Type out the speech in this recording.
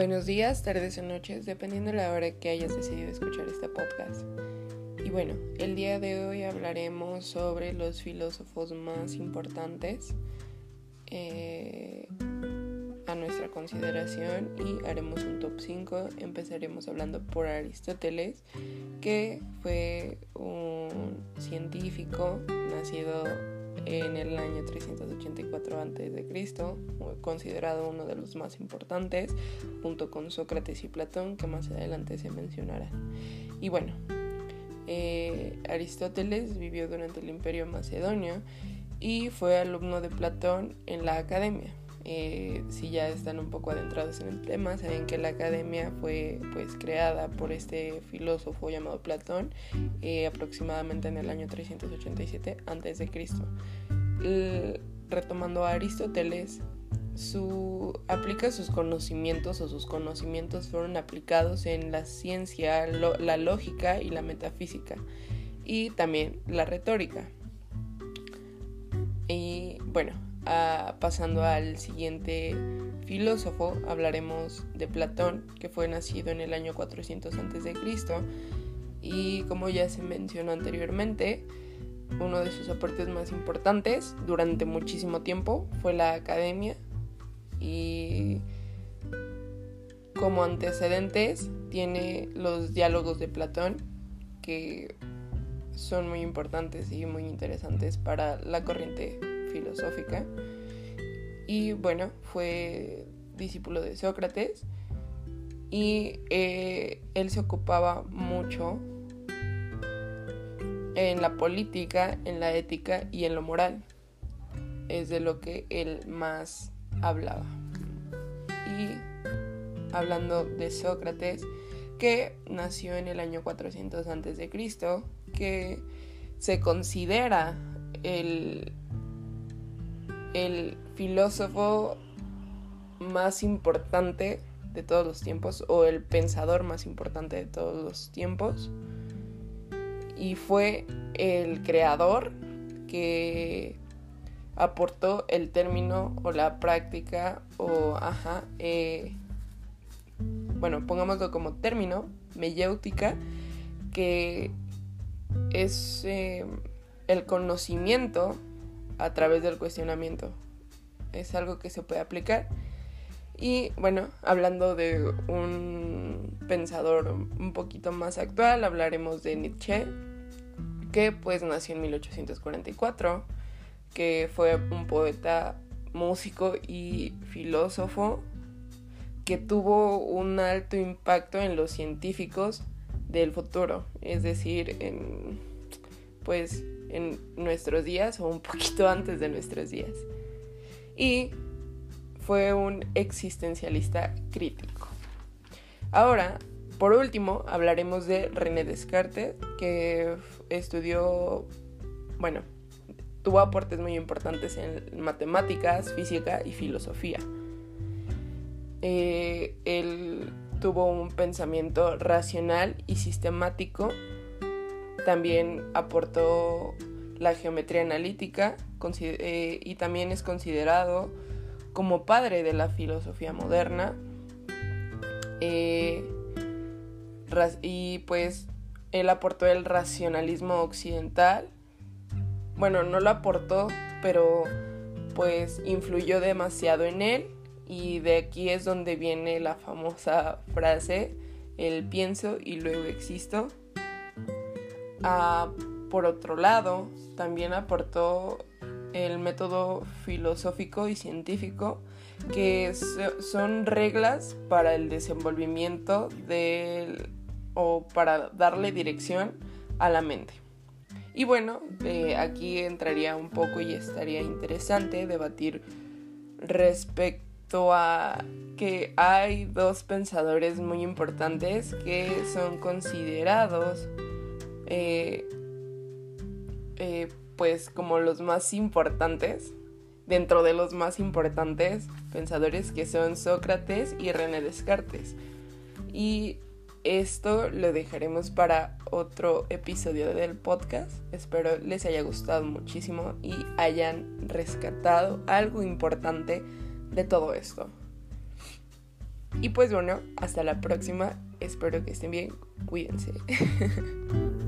Buenos días, tardes o noches, dependiendo de la hora que hayas decidido escuchar este podcast. Y bueno, el día de hoy hablaremos sobre los filósofos más importantes eh, a nuestra consideración y haremos un top 5. Empezaremos hablando por Aristóteles, que fue un científico nacido en el año 384 a.C., considerado uno de los más importantes, junto con Sócrates y Platón, que más adelante se mencionará. Y bueno, eh, Aristóteles vivió durante el Imperio Macedonio y fue alumno de Platón en la academia. Eh, si ya están un poco adentrados en el tema, saben que la academia fue pues creada por este filósofo llamado Platón eh, aproximadamente en el año 387 a.C. retomando a Aristóteles, su, aplica sus conocimientos o sus conocimientos fueron aplicados en la ciencia, la lógica y la metafísica y también la retórica. Y bueno, pasando al siguiente filósofo, hablaremos de Platón, que fue nacido en el año 400 a.C. Y como ya se mencionó anteriormente, uno de sus aportes más importantes durante muchísimo tiempo fue la academia. Y como antecedentes tiene los diálogos de Platón, que son muy importantes y muy interesantes para la corriente filosófica. Y bueno, fue discípulo de Sócrates y eh, él se ocupaba mucho en la política, en la ética y en lo moral. Es de lo que él más hablaba. Y hablando de Sócrates, que nació en el año 400 a.C., que se considera el el filósofo más importante de todos los tiempos o el pensador más importante de todos los tiempos. Y fue el creador que aportó el término o la práctica o ajá eh, bueno pongámoslo como término meyéutica que es eh, el conocimiento a través del cuestionamiento. Es algo que se puede aplicar. Y bueno, hablando de un pensador un poquito más actual, hablaremos de Nietzsche, que pues nació en 1844, que fue un poeta, músico y filósofo que tuvo un alto impacto en los científicos del futuro, es decir, en pues en nuestros días o un poquito antes de nuestros días. Y fue un existencialista crítico. Ahora, por último, hablaremos de René Descartes, que estudió, bueno, tuvo aportes muy importantes en matemáticas, física y filosofía. Eh, él tuvo un pensamiento racional y sistemático también aportó la geometría analítica eh, y también es considerado como padre de la filosofía moderna. Eh, y pues él aportó el racionalismo occidental. Bueno, no lo aportó, pero pues influyó demasiado en él y de aquí es donde viene la famosa frase, el pienso y luego existo. Por otro lado, también aportó el método filosófico y científico, que son reglas para el desenvolvimiento del, o para darle dirección a la mente. Y bueno, eh, aquí entraría un poco y estaría interesante debatir respecto a que hay dos pensadores muy importantes que son considerados eh, eh, pues como los más importantes, dentro de los más importantes pensadores que son Sócrates y René Descartes. Y esto lo dejaremos para otro episodio del podcast. Espero les haya gustado muchísimo y hayan rescatado algo importante de todo esto. Y pues bueno, hasta la próxima. Espero que estén bien. Cuídense.